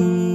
you.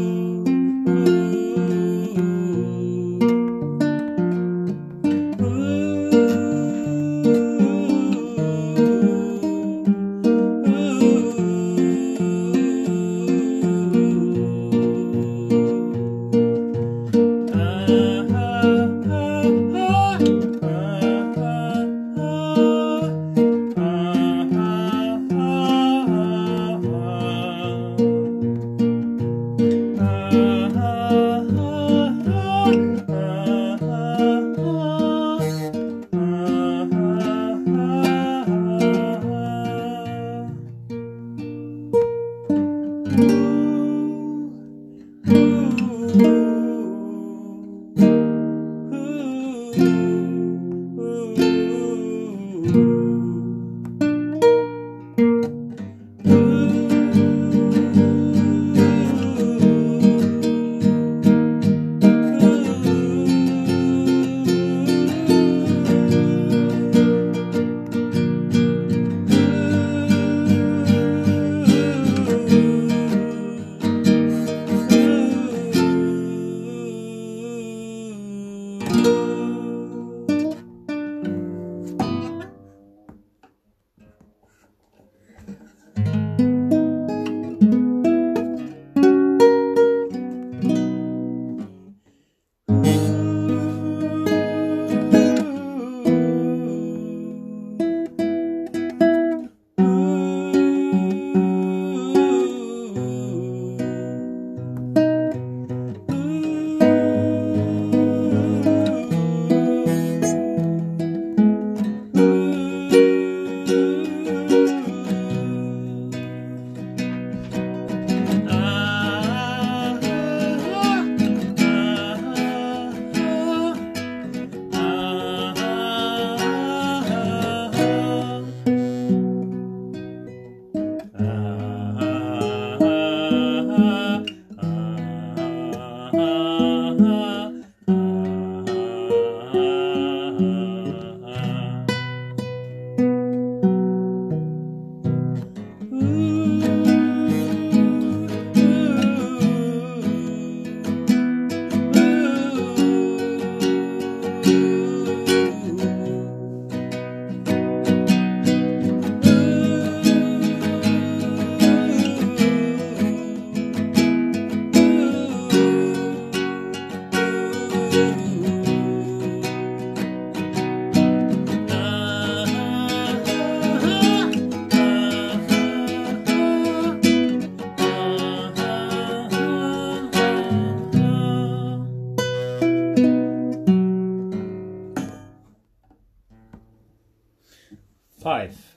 Five.